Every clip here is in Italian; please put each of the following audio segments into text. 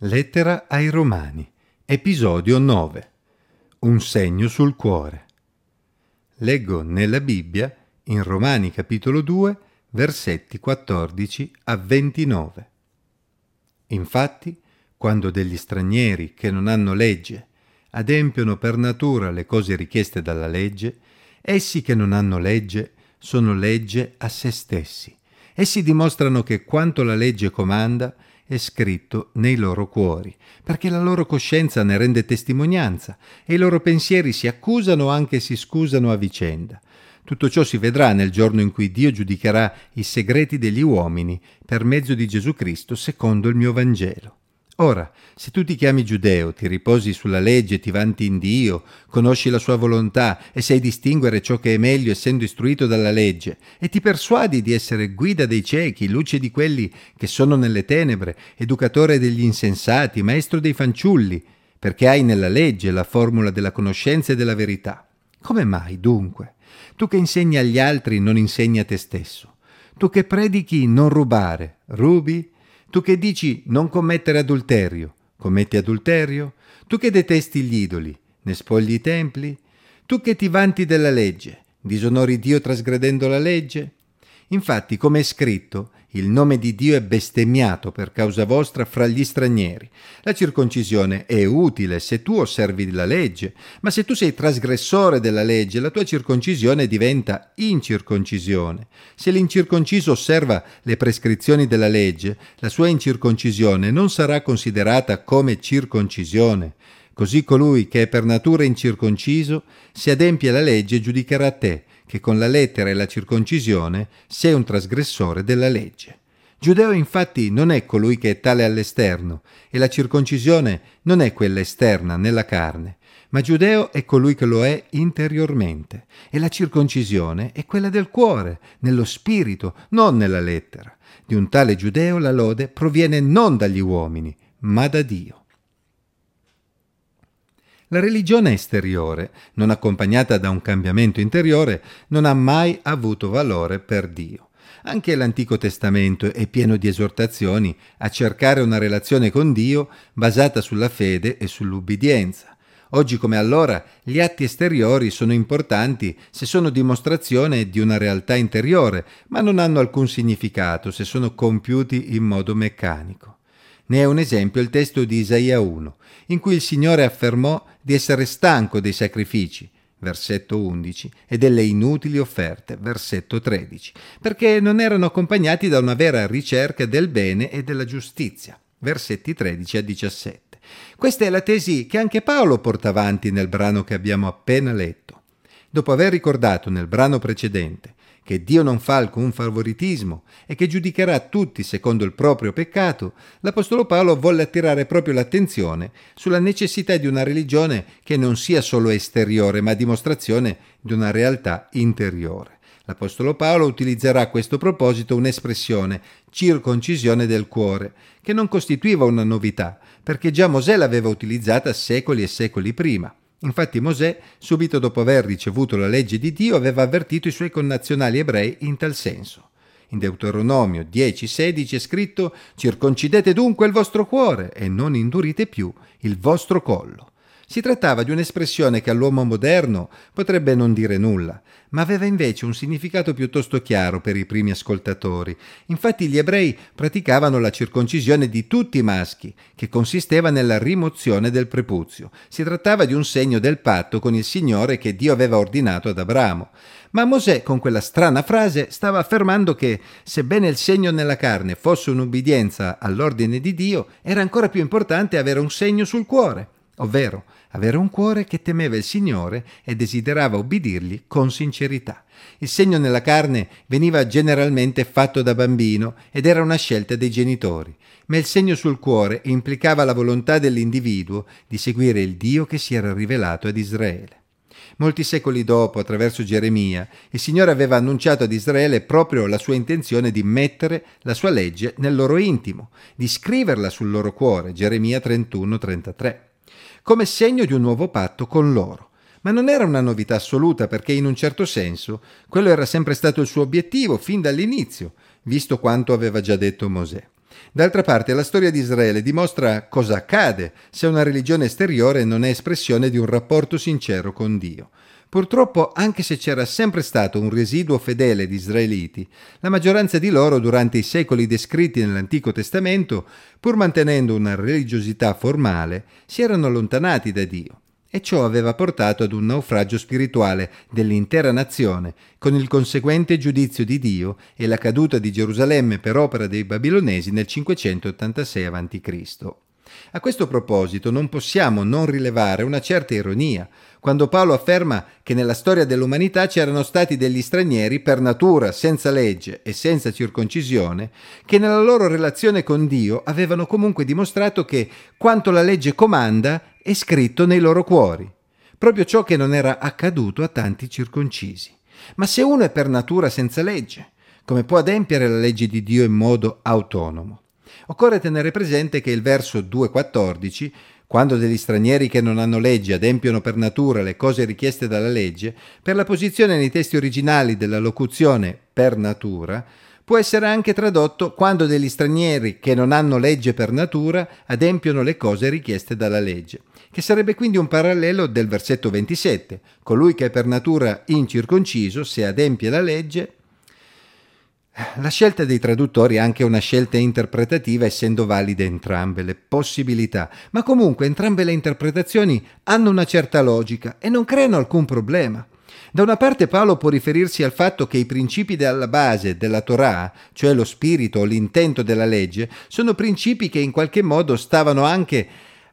Lettera ai Romani, episodio 9. Un segno sul cuore. Leggo nella Bibbia, in Romani capitolo 2, versetti 14 a 29. Infatti, quando degli stranieri che non hanno legge adempiono per natura le cose richieste dalla legge, essi che non hanno legge sono legge a se stessi. Essi dimostrano che quanto la legge comanda è scritto nei loro cuori, perché la loro coscienza ne rende testimonianza e i loro pensieri si accusano anche si scusano a vicenda. Tutto ciò si vedrà nel giorno in cui Dio giudicherà i segreti degli uomini per mezzo di Gesù Cristo secondo il mio Vangelo. Ora, se tu ti chiami giudeo, ti riposi sulla legge, ti vanti in Dio, conosci la sua volontà e sai distinguere ciò che è meglio essendo istruito dalla legge, e ti persuadi di essere guida dei ciechi, luce di quelli che sono nelle tenebre, educatore degli insensati, maestro dei fanciulli, perché hai nella legge la formula della conoscenza e della verità. Come mai, dunque? Tu che insegni agli altri non insegni a te stesso. Tu che predichi non rubare, rubi? Tu che dici non commettere adulterio, commetti adulterio? Tu che detesti gli idoli, ne spogli i templi? Tu che ti vanti della legge, disonori Dio trasgredendo la legge? Infatti, come è scritto, il nome di Dio è bestemmiato per causa vostra fra gli stranieri. La circoncisione è utile se tu osservi la legge, ma se tu sei trasgressore della legge, la tua circoncisione diventa incirconcisione. Se l'incirconciso osserva le prescrizioni della legge, la sua incirconcisione non sarà considerata come circoncisione. Così colui che è per natura incirconciso, se adempie la legge, giudicherà te che con la lettera e la circoncisione sei un trasgressore della legge. Giudeo infatti non è colui che è tale all'esterno, e la circoncisione non è quella esterna nella carne, ma giudeo è colui che lo è interiormente, e la circoncisione è quella del cuore, nello spirito, non nella lettera. Di un tale giudeo la lode proviene non dagli uomini, ma da Dio. La religione esteriore, non accompagnata da un cambiamento interiore, non ha mai avuto valore per Dio. Anche l'Antico Testamento è pieno di esortazioni a cercare una relazione con Dio basata sulla fede e sull'ubbidienza. Oggi come allora gli atti esteriori sono importanti se sono dimostrazione di una realtà interiore, ma non hanno alcun significato se sono compiuti in modo meccanico. Ne è un esempio il testo di Isaia 1, in cui il Signore affermò di essere stanco dei sacrifici, versetto 11, e delle inutili offerte, versetto 13, perché non erano accompagnati da una vera ricerca del bene e della giustizia, versetti 13 a 17. Questa è la tesi che anche Paolo porta avanti nel brano che abbiamo appena letto. Dopo aver ricordato nel brano precedente che Dio non fa alcun favoritismo e che giudicherà tutti secondo il proprio peccato, l'Apostolo Paolo volle attirare proprio l'attenzione sulla necessità di una religione che non sia solo esteriore, ma dimostrazione di una realtà interiore. L'Apostolo Paolo utilizzerà a questo proposito un'espressione, circoncisione del cuore, che non costituiva una novità, perché già Mosè l'aveva utilizzata secoli e secoli prima. Infatti Mosè, subito dopo aver ricevuto la legge di Dio, aveva avvertito i suoi connazionali ebrei in tal senso. In Deuteronomio 10:16 è scritto Circoncidete dunque il vostro cuore e non indurite più il vostro collo. Si trattava di un'espressione che all'uomo moderno potrebbe non dire nulla, ma aveva invece un significato piuttosto chiaro per i primi ascoltatori. Infatti gli ebrei praticavano la circoncisione di tutti i maschi, che consisteva nella rimozione del prepuzio. Si trattava di un segno del patto con il Signore che Dio aveva ordinato ad Abramo. Ma Mosè, con quella strana frase, stava affermando che, sebbene il segno nella carne fosse un'ubbidienza all'ordine di Dio, era ancora più importante avere un segno sul cuore ovvero avere un cuore che temeva il Signore e desiderava ubbidirgli con sincerità. Il segno nella carne veniva generalmente fatto da bambino ed era una scelta dei genitori, ma il segno sul cuore implicava la volontà dell'individuo di seguire il Dio che si era rivelato ad Israele. Molti secoli dopo, attraverso Geremia, il Signore aveva annunciato ad Israele proprio la sua intenzione di mettere la sua legge nel loro intimo, di scriverla sul loro cuore, Geremia 31-33 come segno di un nuovo patto con loro. Ma non era una novità assoluta perché in un certo senso quello era sempre stato il suo obiettivo fin dall'inizio, visto quanto aveva già detto Mosè. D'altra parte, la storia di Israele dimostra cosa accade se una religione esteriore non è espressione di un rapporto sincero con Dio. Purtroppo, anche se c'era sempre stato un residuo fedele di israeliti, la maggioranza di loro durante i secoli descritti nell'Antico Testamento, pur mantenendo una religiosità formale, si erano allontanati da Dio e ciò aveva portato ad un naufragio spirituale dell'intera nazione, con il conseguente giudizio di Dio e la caduta di Gerusalemme per opera dei babilonesi nel 586 a.C. A questo proposito non possiamo non rilevare una certa ironia, quando Paolo afferma che nella storia dell'umanità c'erano stati degli stranieri per natura, senza legge e senza circoncisione, che nella loro relazione con Dio avevano comunque dimostrato che quanto la legge comanda è scritto nei loro cuori, proprio ciò che non era accaduto a tanti circoncisi. Ma se uno è per natura senza legge, come può adempiere la legge di Dio in modo autonomo? Occorre tenere presente che il verso 2.14 quando degli stranieri che non hanno legge adempiono per natura le cose richieste dalla legge, per la posizione nei testi originali della locuzione per natura, può essere anche tradotto quando degli stranieri che non hanno legge per natura adempiono le cose richieste dalla legge, che sarebbe quindi un parallelo del versetto 27. Colui che è per natura incirconciso, se adempie la legge, la scelta dei traduttori è anche una scelta interpretativa essendo valide entrambe le possibilità, ma comunque entrambe le interpretazioni hanno una certa logica e non creano alcun problema. Da una parte Paolo può riferirsi al fatto che i principi alla base della Torah, cioè lo spirito o l'intento della legge, sono principi che in qualche modo stavano anche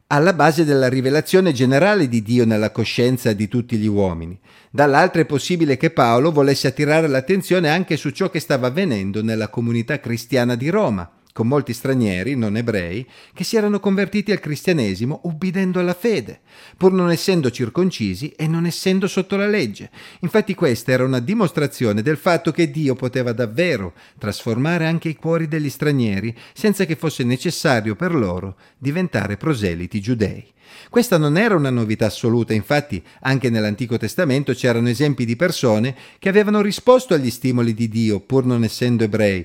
alla base della rivelazione generale di Dio nella coscienza di tutti gli uomini. Dall'altra è possibile che Paolo volesse attirare l'attenzione anche su ciò che stava avvenendo nella comunità cristiana di Roma con molti stranieri non ebrei che si erano convertiti al cristianesimo ubbidendo alla fede, pur non essendo circoncisi e non essendo sotto la legge. Infatti questa era una dimostrazione del fatto che Dio poteva davvero trasformare anche i cuori degli stranieri senza che fosse necessario per loro diventare proseliti giudei. Questa non era una novità assoluta, infatti anche nell'Antico Testamento c'erano esempi di persone che avevano risposto agli stimoli di Dio pur non essendo ebrei,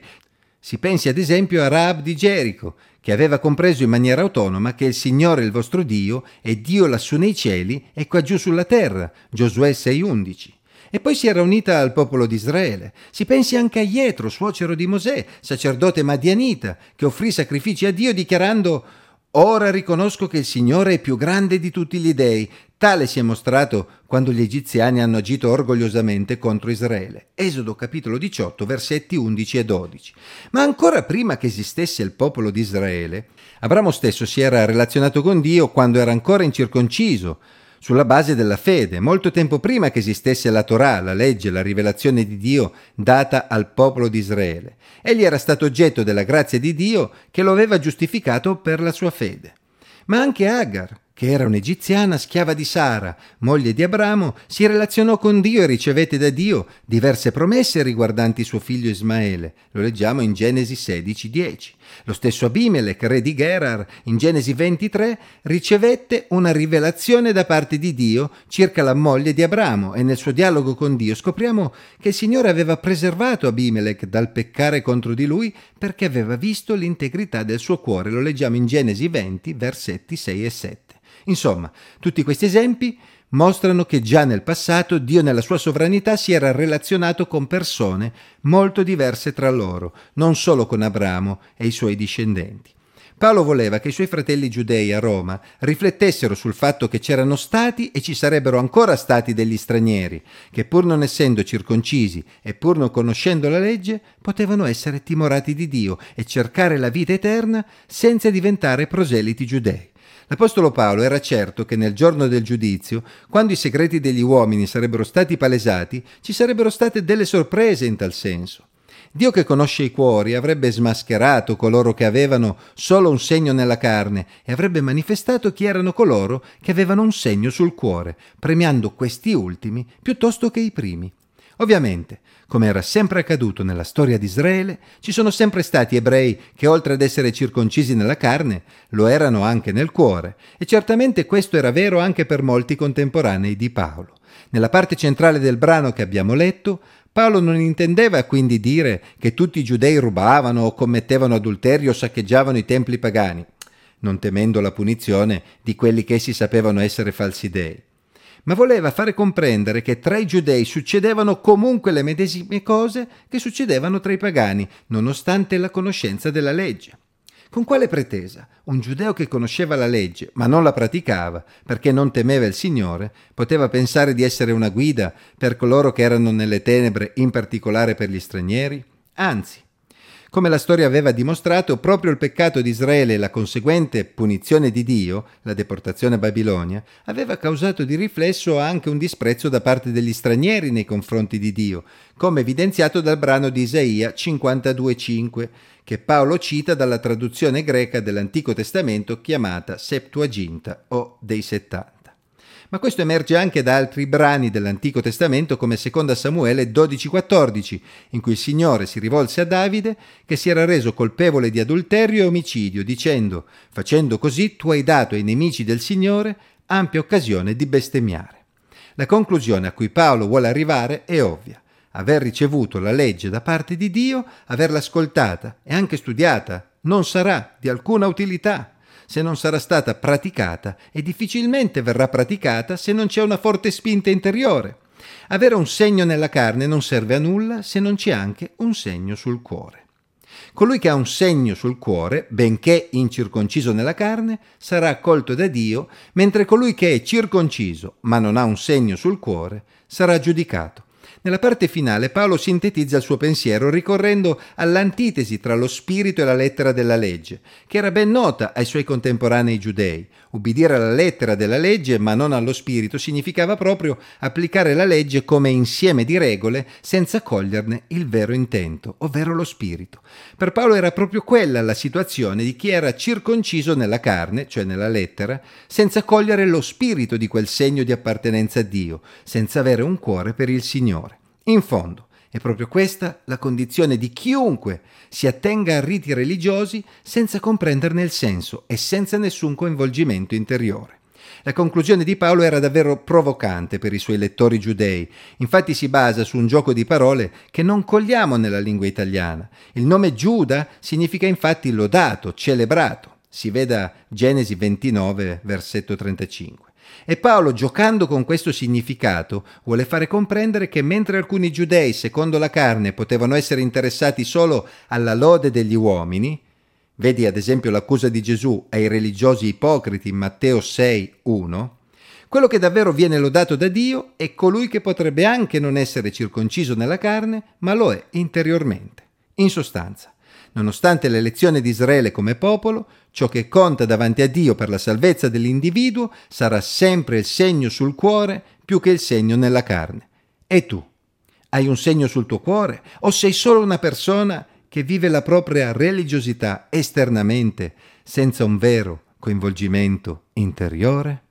si pensi ad esempio a Raab di Gerico, che aveva compreso in maniera autonoma che il Signore il vostro Dio è Dio lassù nei cieli e qua giù sulla terra, Giosuè 6:11. E poi si era unita al popolo di Israele. Si pensi anche a Ietro, suocero di Mosè, sacerdote madianita, che offrì sacrifici a Dio dichiarando Ora riconosco che il Signore è più grande di tutti gli dei. Tale si è mostrato quando gli egiziani hanno agito orgogliosamente contro Israele. Esodo capitolo 18, versetti 11 e 12. Ma ancora prima che esistesse il popolo di Israele, Abramo stesso si era relazionato con Dio quando era ancora incirconciso, sulla base della fede, molto tempo prima che esistesse la Torah, la legge, la rivelazione di Dio data al popolo di Israele. Egli era stato oggetto della grazia di Dio che lo aveva giustificato per la sua fede. Ma anche Agar, che era un'egiziana schiava di Sara, moglie di Abramo, si relazionò con Dio e ricevette da Dio diverse promesse riguardanti suo figlio Ismaele. Lo leggiamo in Genesi 16:10. Lo stesso Abimelech, re di Gerar, in Genesi 23, ricevette una rivelazione da parte di Dio circa la moglie di Abramo e nel suo dialogo con Dio scopriamo che il Signore aveva preservato Abimelech dal peccare contro di lui perché aveva visto l'integrità del suo cuore. Lo leggiamo in Genesi 20, versetti 6 e 7. Insomma, tutti questi esempi mostrano che già nel passato Dio nella sua sovranità si era relazionato con persone molto diverse tra loro, non solo con Abramo e i suoi discendenti. Paolo voleva che i suoi fratelli giudei a Roma riflettessero sul fatto che c'erano stati e ci sarebbero ancora stati degli stranieri, che pur non essendo circoncisi e pur non conoscendo la legge, potevano essere timorati di Dio e cercare la vita eterna senza diventare proseliti giudei. L'Apostolo Paolo era certo che nel giorno del giudizio, quando i segreti degli uomini sarebbero stati palesati, ci sarebbero state delle sorprese in tal senso. Dio che conosce i cuori avrebbe smascherato coloro che avevano solo un segno nella carne e avrebbe manifestato chi erano coloro che avevano un segno sul cuore, premiando questi ultimi piuttosto che i primi. Ovviamente, come era sempre accaduto nella storia di Israele, ci sono sempre stati ebrei che oltre ad essere circoncisi nella carne, lo erano anche nel cuore, e certamente questo era vero anche per molti contemporanei di Paolo. Nella parte centrale del brano che abbiamo letto, Paolo non intendeva quindi dire che tutti i giudei rubavano o commettevano adulterio o saccheggiavano i templi pagani, non temendo la punizione di quelli che essi sapevano essere falsi dei ma voleva fare comprendere che tra i giudei succedevano comunque le medesime cose che succedevano tra i pagani, nonostante la conoscenza della legge. Con quale pretesa? Un giudeo che conosceva la legge, ma non la praticava, perché non temeva il Signore, poteva pensare di essere una guida per coloro che erano nelle tenebre, in particolare per gli stranieri? Anzi, come la storia aveva dimostrato, proprio il peccato di Israele e la conseguente punizione di Dio, la deportazione a Babilonia, aveva causato di riflesso anche un disprezzo da parte degli stranieri nei confronti di Dio, come evidenziato dal brano di Isaia 52.5, che Paolo cita dalla traduzione greca dell'Antico Testamento chiamata Septuaginta o dei 70 ma questo emerge anche da altri brani dell'Antico Testamento come 2 Samuele 12-14, in cui il Signore si rivolse a Davide che si era reso colpevole di adulterio e omicidio, dicendo, facendo così tu hai dato ai nemici del Signore ampia occasione di bestemmiare. La conclusione a cui Paolo vuole arrivare è ovvia. Aver ricevuto la legge da parte di Dio, averla ascoltata e anche studiata, non sarà di alcuna utilità se non sarà stata praticata e difficilmente verrà praticata se non c'è una forte spinta interiore. Avere un segno nella carne non serve a nulla se non c'è anche un segno sul cuore. Colui che ha un segno sul cuore, benché incirconciso nella carne, sarà accolto da Dio, mentre colui che è circonciso, ma non ha un segno sul cuore, sarà giudicato. Nella parte finale Paolo sintetizza il suo pensiero ricorrendo all'antitesi tra lo spirito e la lettera della legge, che era ben nota ai suoi contemporanei giudei. Ubbidire alla lettera della legge ma non allo spirito significava proprio applicare la legge come insieme di regole senza coglierne il vero intento, ovvero lo spirito. Per Paolo era proprio quella la situazione di chi era circonciso nella carne, cioè nella lettera, senza cogliere lo spirito di quel segno di appartenenza a Dio, senza avere un cuore per il Signore. In fondo, è proprio questa la condizione di chiunque si attenga a riti religiosi senza comprenderne il senso e senza nessun coinvolgimento interiore. La conclusione di Paolo era davvero provocante per i suoi lettori giudei, infatti si basa su un gioco di parole che non cogliamo nella lingua italiana. Il nome Giuda significa infatti lodato, celebrato. Si veda Genesi 29, versetto 35. E Paolo, giocando con questo significato, vuole fare comprendere che mentre alcuni giudei, secondo la carne, potevano essere interessati solo alla lode degli uomini, vedi ad esempio l'accusa di Gesù ai religiosi ipocriti in Matteo 6, 1, quello che davvero viene lodato da Dio è colui che potrebbe anche non essere circonciso nella carne, ma lo è interiormente. In sostanza, Nonostante l'elezione di Israele come popolo, ciò che conta davanti a Dio per la salvezza dell'individuo sarà sempre il segno sul cuore più che il segno nella carne. E tu? Hai un segno sul tuo cuore? O sei solo una persona che vive la propria religiosità esternamente senza un vero coinvolgimento interiore?